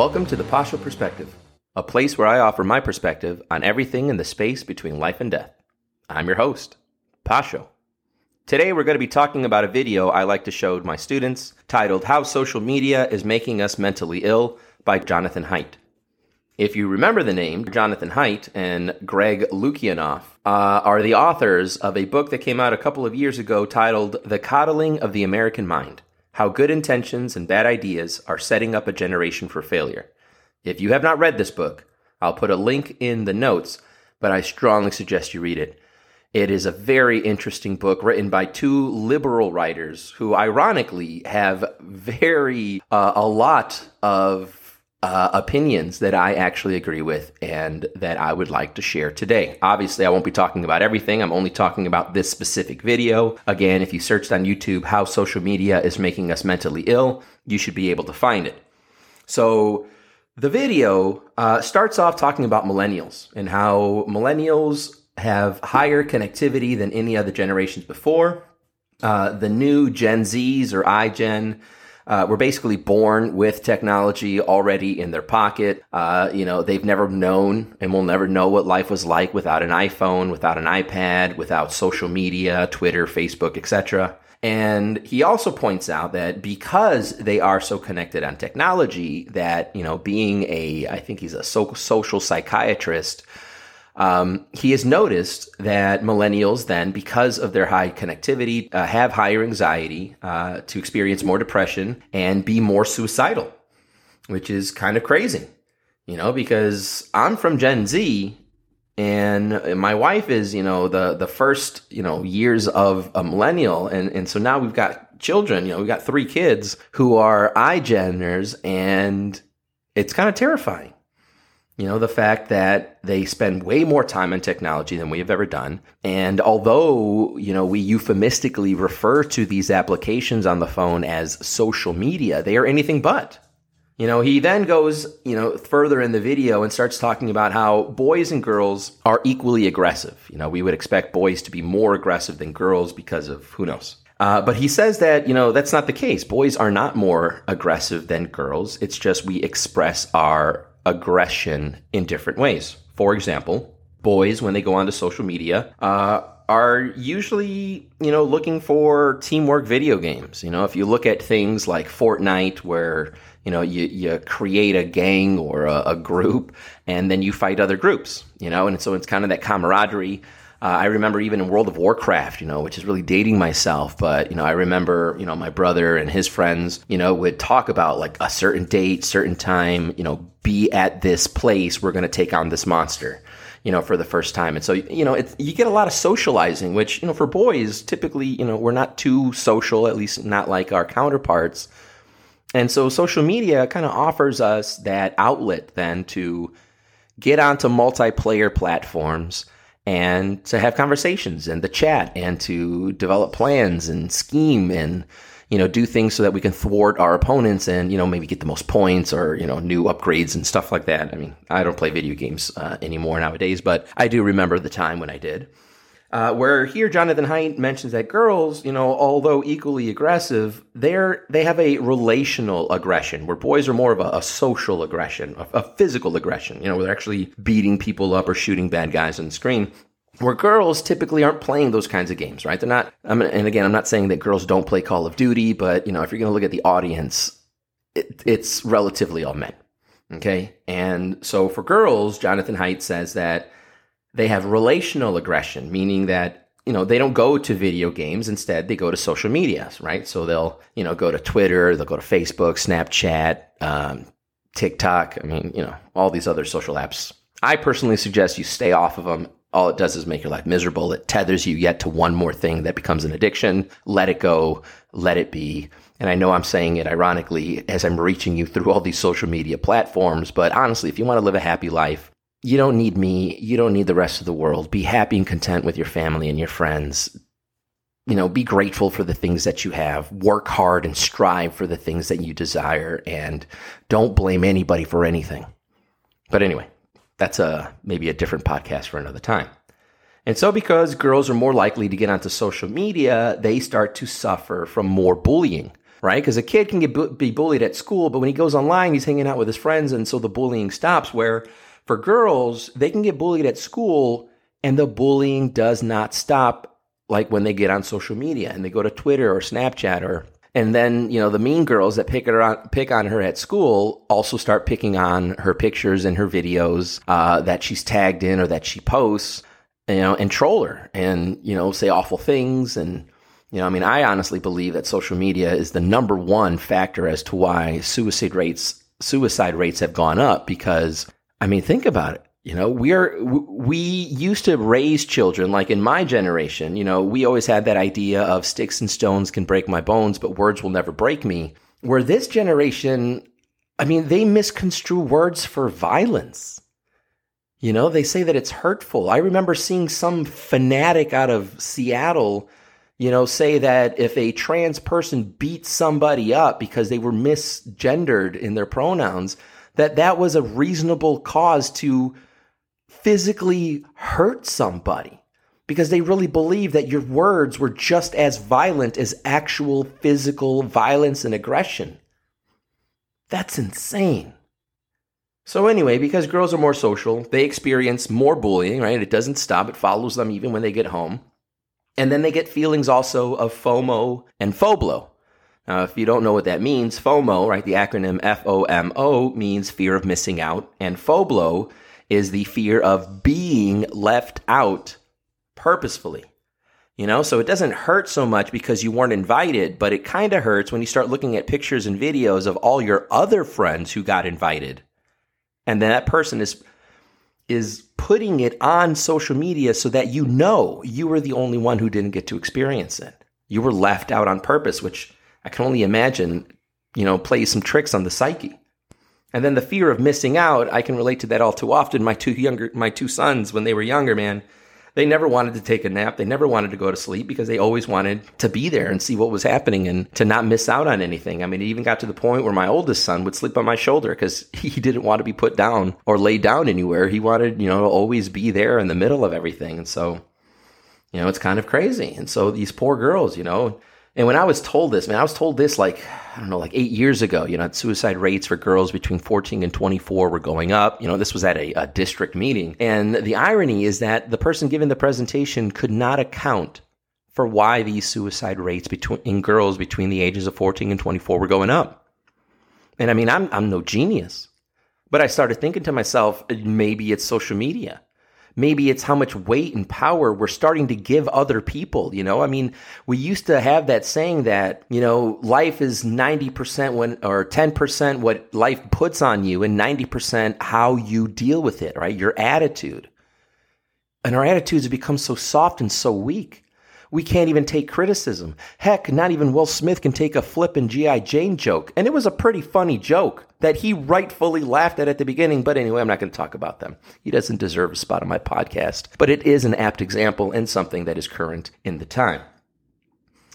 Welcome to the Pacho Perspective, a place where I offer my perspective on everything in the space between life and death. I'm your host, Pacho. Today we're going to be talking about a video I like to show my students titled How Social Media is Making Us Mentally Ill by Jonathan Haidt. If you remember the name, Jonathan Haidt and Greg Lukianoff uh, are the authors of a book that came out a couple of years ago titled The Coddling of the American Mind How Good Intentions and Bad Ideas Are Setting Up a Generation for Failure. If you have not read this book, I'll put a link in the notes, but I strongly suggest you read it. It is a very interesting book written by two liberal writers who, ironically, have very uh, a lot of uh, opinions that I actually agree with and that I would like to share today. Obviously, I won't be talking about everything. I'm only talking about this specific video. Again, if you searched on YouTube how social media is making us mentally ill, you should be able to find it. So, the video uh, starts off talking about millennials and how millennials have higher connectivity than any other generations before. Uh, the new Gen Zs or iGen uh, were basically born with technology already in their pocket. Uh, you know, they've never known and will never know what life was like without an iPhone, without an iPad, without social media, Twitter, Facebook, etc. And he also points out that because they are so connected on technology, that you know, being a, I think he's a so- social psychiatrist um, he has noticed that millennials, then, because of their high connectivity, uh, have higher anxiety, uh, to experience more depression, and be more suicidal, which is kind of crazy, you know, because I'm from Gen Z. And my wife is, you know, the the first, you know, years of a millennial, and and so now we've got children. You know, we've got three kids who are iGeners, and it's kind of terrifying you know, the fact that they spend way more time on technology than we have ever done. And although, you know, we euphemistically refer to these applications on the phone as social media, they are anything but. You know, he then goes, you know, further in the video and starts talking about how boys and girls are equally aggressive. You know, we would expect boys to be more aggressive than girls because of who knows. Uh, but he says that, you know, that's not the case. Boys are not more aggressive than girls. It's just we express our aggression in different ways. For example, boys, when they go onto social media, uh, are usually, you know, looking for teamwork video games. You know, if you look at things like Fortnite, where, you know, you, you create a gang or a, a group and then you fight other groups, you know, and so it's kind of that camaraderie. Uh, I remember even in World of Warcraft, you know, which is really dating myself, but you know, I remember, you know, my brother and his friends, you know, would talk about like a certain date, certain time, you know, be at this place. We're going to take on this monster you know, for the first time. And so, you know, you get a lot of socializing, which, you know, for boys, typically, you know, we're not too social, at least not like our counterparts. And so social media kind of offers us that outlet then to get onto multiplayer platforms and to have conversations and to chat and to develop plans and scheme and you know do things so that we can thwart our opponents and you know maybe get the most points or you know new upgrades and stuff like that. I mean i don't play video games uh, anymore nowadays but i do remember the time when i did uh, where here Jonathan Haidt mentions that girls, you know, although equally aggressive, they're they have a relational aggression, where boys are more of a, a social aggression, a, a, physical aggression. You know, where they're actually beating people up or shooting bad guys on the screen. Where girls typically aren't playing those kinds of games, right? They're not. I mean, and again, I'm not saying that girls don't play Call of Duty, but you know, if you're going to look at the audience, it, it's relatively all men. Okay, and so for girls, Jonathan Haidt says that they have relational aggression, meaning that you know they don't go to video games. Instead they go to social media right? So they'll you know go to twitter they'll go to facebook snapchat um, tiktok. I mean you know all these other social apps. I personally suggest you stay off of them all it does is make your life miserable. It tethers you yet to one more thing that becomes an addiction. Let it go. Let it be. And i know i'm saying it ironically as i'm reaching you through all these social media platforms but honestly if you want to live a happy life you don't need me. You don't need the rest of the world. Be happy and content with your family and your friends. You know, be grateful for the things that you have. Work hard and strive for the things that you desire and don't blame anybody for anything. But anyway, that's a maybe a different podcast for another time. And so, because girls are more likely to get onto social media, they start to suffer from more bullying, right? Because a kid can get bu- be bullied at school, but when he goes online, he's hanging out with his friends, and so the bullying stops. Where for girls, they can get bullied at school, and the bullying does not stop like when they get on social media and they go to Twitter or Snapchat or and then, you know, the mean girls that pick her on, pick on her at school also start picking on her pictures and her videos uh, that she's tagged in or that she posts, you know, and troll her and, you know, say awful things. And, you know, I mean, I honestly believe that social media is the number one factor as to why suicide rates, suicide rates have gone up because, I mean, think about it. You know, we are, we used to raise children like in my generation, you know, we always had that idea of sticks and stones can break my bones, but words will never break me. Where this generation, I mean, they misconstrue words for violence. You know, they say that it's hurtful. I remember seeing some fanatic out of Seattle, you know, say that if a trans person beats somebody up because they were misgendered in their pronouns, that that was a reasonable cause to physically hurt somebody because they really believe that your words were just as violent as actual physical violence and aggression. That's insane. So, anyway, because girls are more social, they experience more bullying, right? It doesn't stop, it follows them even when they get home. And then they get feelings also of FOMO and FOBLO. Now, if you don't know what that means, FOMO, right, the acronym F O M O means fear of missing out, and FOBLO is the fear of being left out purposefully. You know, so it doesn't hurt so much because you weren't invited, but it kind of hurts when you start looking at pictures and videos of all your other friends who got invited. And then that person is is putting it on social media so that you know you were the only one who didn't get to experience it. You were left out on purpose, which I can only imagine, you know, plays some tricks on the psyche. And then the fear of missing out, I can relate to that all too often. My two younger, my two sons, when they were younger, man, they never wanted to take a nap. They never wanted to go to sleep because they always wanted to be there and see what was happening and to not miss out on anything. I mean, it even got to the point where my oldest son would sleep on my shoulder because he didn't want to be put down or laid down anywhere. He wanted, you know, to always be there in the middle of everything. And so, you know, it's kind of crazy. And so these poor girls, you know, and when I was told this, man, I was told this like, I don't know, like eight years ago, you know, suicide rates for girls between 14 and 24 were going up. You know, this was at a, a district meeting. And the irony is that the person giving the presentation could not account for why these suicide rates between in girls between the ages of 14 and 24 were going up. And I mean, I'm, I'm no genius, but I started thinking to myself, maybe it's social media maybe it's how much weight and power we're starting to give other people you know? I mean we used to have that saying that you know life is 90% when or 10% what life puts on you and 90% how you deal with it right? Your attitude. And our attitudes have become so soft and so weak we can't even take criticism. Heck, not even Will Smith can take a flip and G.I. Jane joke. And it was a pretty funny joke that he rightfully laughed at at the beginning. But anyway, I'm not going to talk about them. He doesn't deserve a spot on my podcast. But it is an apt example and something that is current in the time.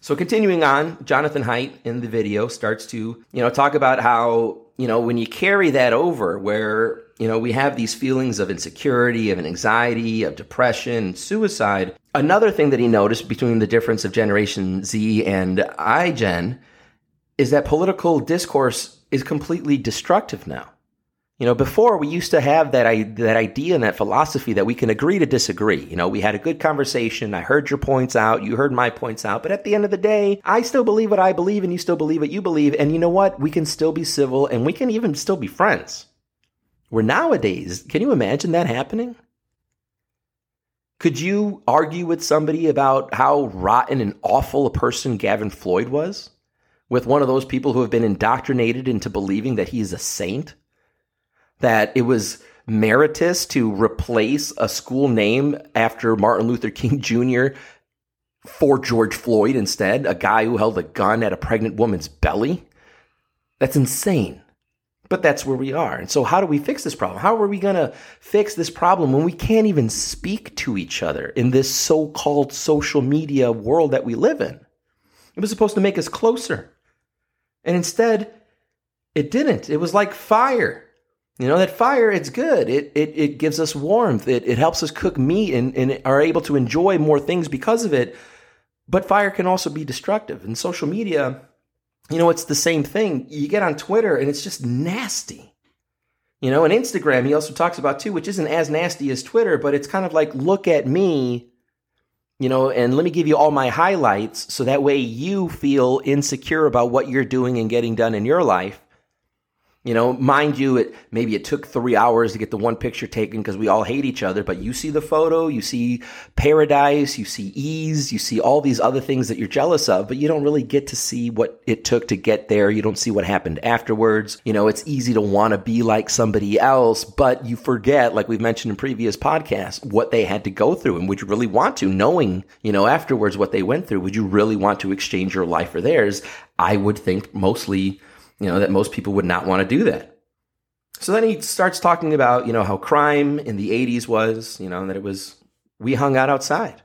So continuing on, Jonathan Haidt in the video starts to, you know, talk about how, you know, when you carry that over where, you know, we have these feelings of insecurity, of anxiety, of depression, suicide. Another thing that he noticed between the difference of Generation Z and iGen is that political discourse is completely destructive now. You know, before we used to have that that idea and that philosophy that we can agree to disagree. You know, we had a good conversation. I heard your points out. You heard my points out. But at the end of the day, I still believe what I believe, and you still believe what you believe. And you know what? We can still be civil, and we can even still be friends. Where nowadays, can you imagine that happening? Could you argue with somebody about how rotten and awful a person Gavin Floyd was? With one of those people who have been indoctrinated into believing that he is a saint? that it was meritorious to replace a school name after Martin Luther King Jr. for George Floyd instead, a guy who held a gun at a pregnant woman's belly. That's insane. But that's where we are. And so, how do we fix this problem? How are we going to fix this problem when we can't even speak to each other in this so called social media world that we live in? It was supposed to make us closer. And instead, it didn't. It was like fire You know, that fire, it's good. It, it, it gives us warmth. It, it helps us cook meat and, and are able to enjoy more things because of it. But fire can also be destructive. And social media, you know, it's the same thing. You get on Twitter and it's just nasty. You know, and Instagram, he also talks about too, which isn't as nasty as Twitter, but it's kind of like, look at me, you know, and let me give you all my highlights so that way you feel insecure about what you're doing and getting done in your life. You know, mind you, it maybe it took three hours to get the one picture taken because we all hate each other. But you see the photo, you see paradise, you see ease, you see all these other things that you're jealous of, but you don't really get to see what it took to get there. You don't see what happened afterwards. You know, it's easy to want to be like somebody else, but you forget, like we've mentioned in previous podcasts, what they had to go through. And would you really want to, knowing, you know, afterwards what they went through, would you really want to exchange your life for theirs? I would think mostly you know, that most people would not want to do that. So then he starts talking about, you know, how crime in the 80s was, you know, that it was, we hung out outside.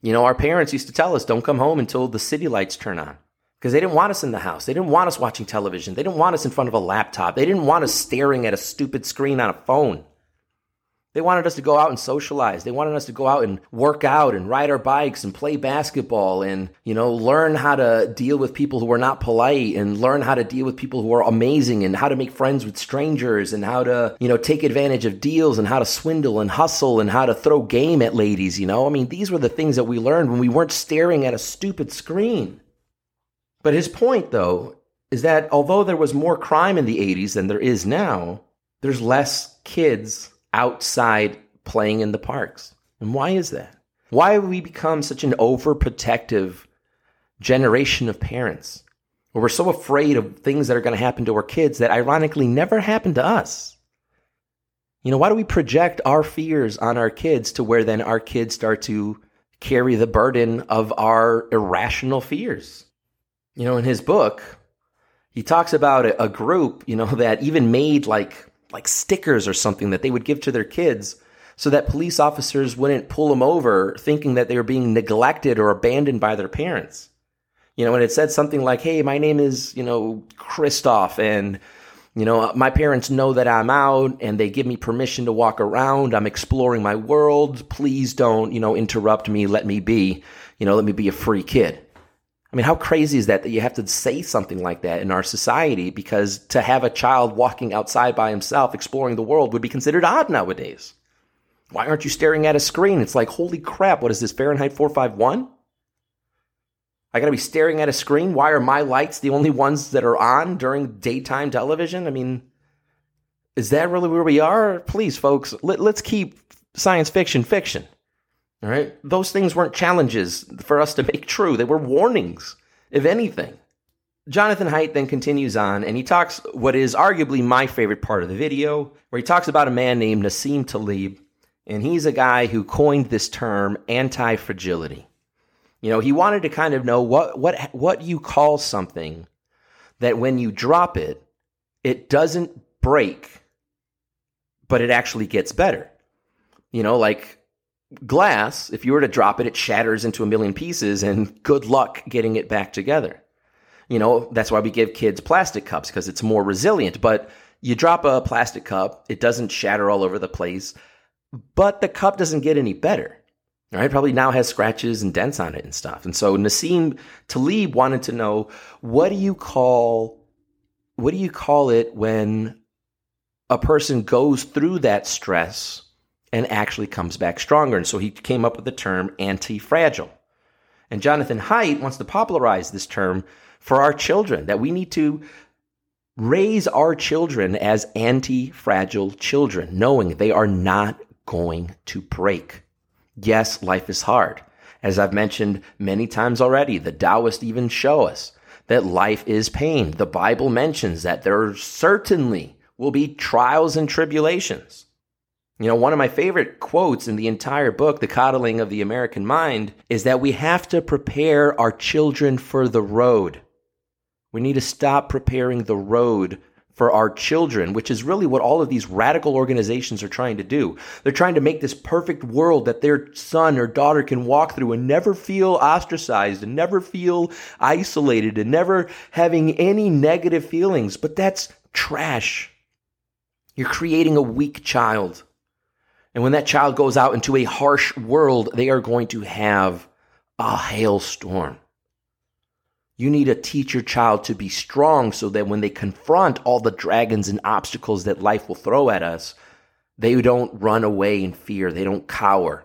You know, our parents used to tell us, don't come home until the city lights turn on because they didn't want us in the house. They didn't want us watching television. They didn't want us in front of a laptop. They didn't want us staring at a stupid screen on a phone. They wanted us to go out and socialize. They wanted us to go out and work out and ride our bikes and play basketball and, you know, learn how to deal with people who are not polite and learn how to deal with people who are amazing and how to make friends with strangers and how to, you know, take advantage of deals and how to swindle and hustle and how to throw game at ladies, you know? I mean, these were the things that we learned when we weren't staring at a stupid screen. But his point, though, is that although there was more crime in the 80s than there is now, there's less kids outside playing in the parks. And why is that? Why have we become such an overprotective generation of parents? Where we're so afraid of things that are going to happen to our kids that ironically never happened to us. You know, why do we project our fears on our kids to where then our kids start to carry the burden of our irrational fears? You know, in his book, he talks about a, a group, you know, that even made like like stickers or something that they would give to their kids so that police officers wouldn't pull them over thinking that they were being neglected or abandoned by their parents. You know, and it said something like, "Hey, my name is, you know, Christoph and you know, my parents know that I'm out and they give me permission to walk around. I'm exploring my world. Please don't, you know, interrupt me. Let me be, you know, let me be a free kid." I mean, how crazy is that that you have to say something like that in our society because to have a child walking outside by himself exploring the world would be considered odd nowadays. Why aren't you staring at a screen? It's like, holy crap, what is this, Fahrenheit 451? I gotta be staring at a screen? Why are my lights the only ones that are on during daytime television? I mean, is that really where we are? Please, folks, let, us keep science fiction fiction. All right. Those things weren't challenges for us to make true. They were warnings, if anything. Jonathan Haidt then continues on and he talks what is arguably my favorite part of the video, where he talks about a man named Nassim Taleb. And he's a guy who coined this term anti fragility. You know, he wanted to kind of know what, what, what you call something that when you drop it, it doesn't break, but it actually gets better. You know, like glass, if you were to drop it, it shatters into a million pieces, and good luck getting it back together. You know, that's why we give kids plastic cups because it's more resilient. But you drop a plastic cup, it doesn't shatter all over the place, but the cup doesn't get any better. Right? Probably now has scratches and dents on it and stuff. And so Nassim Taleb wanted to know what do you call what do you call it when a person goes through that stress and actually comes back stronger. And so he came up with the term anti fragile. And Jonathan Haidt wants to popularize this term for our children, that we need to raise our children as anti fragile children, knowing they are not going to break. Yes, life is hard. As I've mentioned many times already, the Taoists even show us that life is pain. The Bible mentions that there certainly will be trials and tribulations. You know, one of my favorite quotes in the entire book, The Coddling of the American Mind, is that we have to prepare our children for the road. We need to stop preparing the road for our children, which is really what all of these radical organizations are trying to do. They're trying to make this perfect world that their son or daughter can walk through and never feel ostracized and never feel isolated and never having any negative feelings. But that's trash. You're creating a weak child. And when that child goes out into a harsh world, they are going to have a hailstorm. You need to teach your child to be strong so that when they confront all the dragons and obstacles that life will throw at us, they don't run away in fear. They don't cower.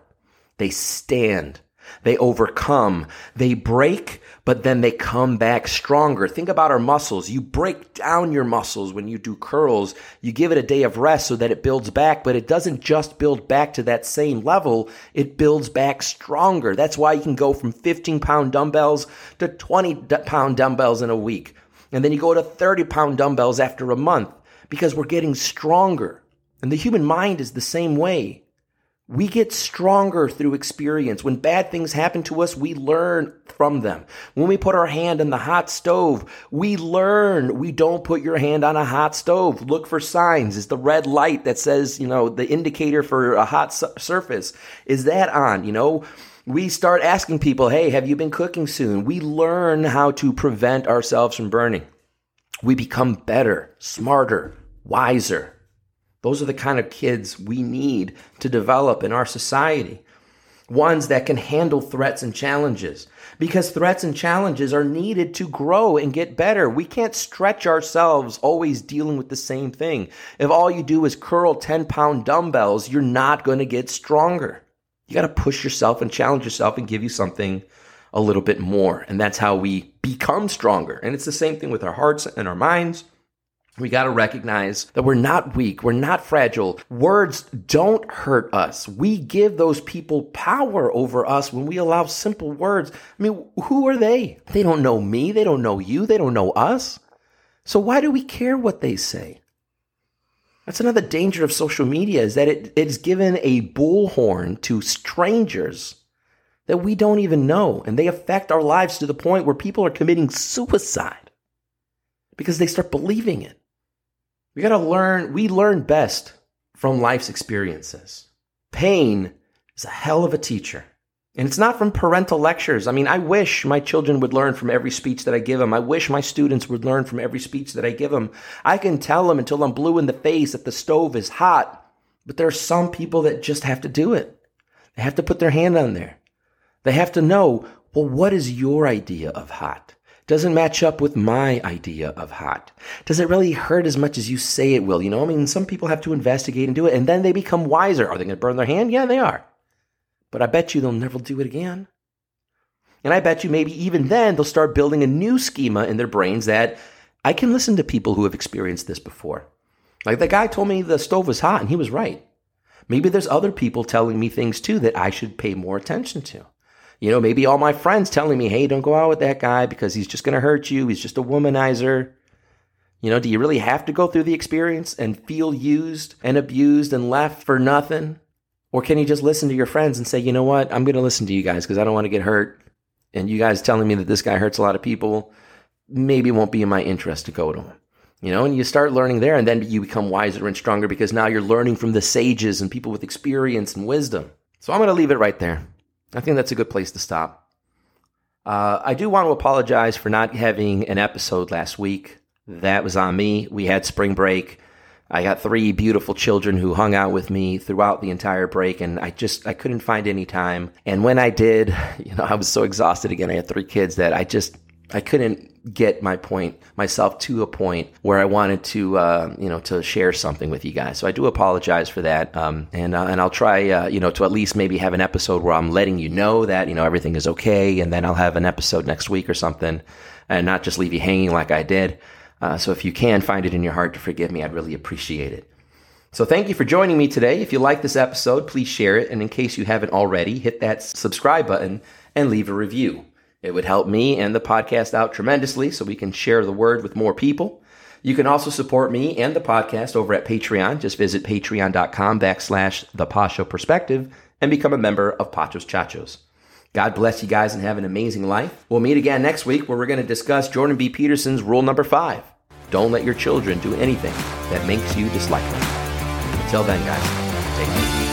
They stand. They overcome. They break, but then they come back stronger. Think about our muscles. You break down your muscles when you do curls. You give it a day of rest so that it builds back, but it doesn't just build back to that same level. It builds back stronger. That's why you can go from 15 pound dumbbells to 20 pound dumbbells in a week. And then you go to 30 pound dumbbells after a month because we're getting stronger. And the human mind is the same way. We get stronger through experience. When bad things happen to us, we learn from them. When we put our hand on the hot stove, we learn. We don't put your hand on a hot stove. Look for signs. Is the red light that says, you know, the indicator for a hot su- surface, is that on? You know, we start asking people, hey, have you been cooking soon? We learn how to prevent ourselves from burning. We become better, smarter, wiser. Those are the kind of kids we need to develop in our society. Ones that can handle threats and challenges. Because threats and challenges are needed to grow and get better. We can't stretch ourselves always dealing with the same thing. If all you do is curl 10 pound dumbbells, you're not going to get stronger. You got to push yourself and challenge yourself and give you something a little bit more. And that's how we become stronger. And it's the same thing with our hearts and our minds we got to recognize that we're not weak. We're not fragile. Words don't hurt us. We give those people power over us when we allow simple words. I mean, who are they? They don't know me. They don't know you. They don't know us. So why do we care what they say? That's another danger of social media is that it, it's given a bullhorn to strangers that we don't even know. And they affect our lives to the point where people are committing suicide because they start believing it. We got to learn, we learn best from life's experiences. Pain is a hell of a teacher. And it's not from parental lectures. I mean, I wish my children would learn from every speech that I give them. I wish my students would learn from every speech that I give them. I can tell them until I'm blue in the face that the stove is hot, but there are some people that just have to do it. They have to put their hand on there. They have to know, well, what is your idea of hot? Doesn't match up with my idea of hot. Does it really hurt as much as you say it will? You know, I mean, some people have to investigate and do it, and then they become wiser. Are they going to burn their hand? Yeah, they are. But I bet you they'll never do it again. And I bet you maybe even then they'll start building a new schema in their brains that I can listen to people who have experienced this before. Like the guy told me the stove was hot, and he was right. Maybe there's other people telling me things too that I should pay more attention to. You know, maybe all my friends telling me, hey, don't go out with that guy because he's just going to hurt you. He's just a womanizer. You know, do you really have to go through the experience and feel used and abused and left for nothing? Or can you just listen to your friends and say, you know what, I'm going to listen to you guys because I don't want to get hurt. And you guys telling me that this guy hurts a lot of people maybe won't be in my interest to go to him. You know, and you start learning there, and then you become wiser and stronger because now you're learning from the sages and people with experience and wisdom. So I'm going to leave it right there. I think that's a good place to stop. Uh, I do want to apologize for not having an episode last week. That was on me. We had spring break. I got three beautiful children who hung out with me throughout the entire break, and I just I couldn't find any time. And when I did, you know, I was so exhausted again. I had three kids that I just I couldn't get my point myself to a point where I wanted to uh, you know to share something with you guys. So I do apologize for that, um, and uh, and I'll try uh, you know to at least maybe have an episode where I'm letting you know that you know everything is okay, and then I'll have an episode next week or something, and not just leave you hanging like I did. Uh, so if you can find it in your heart to forgive me, I'd really appreciate it. So thank you for joining me today. If you like this episode, please share it, and in case you haven't already, hit that subscribe button and leave a review. It would help me and the podcast out tremendously so we can share the word with more people. You can also support me and the podcast over at Patreon. Just visit patreon.com backslash the Pacho Perspective and become a member of Pachos Chachos. God bless you guys and have an amazing life. We'll meet again next week where we're going to discuss Jordan B. Peterson's rule number five. Don't let your children do anything that makes you dislike them. Until then, guys, take care.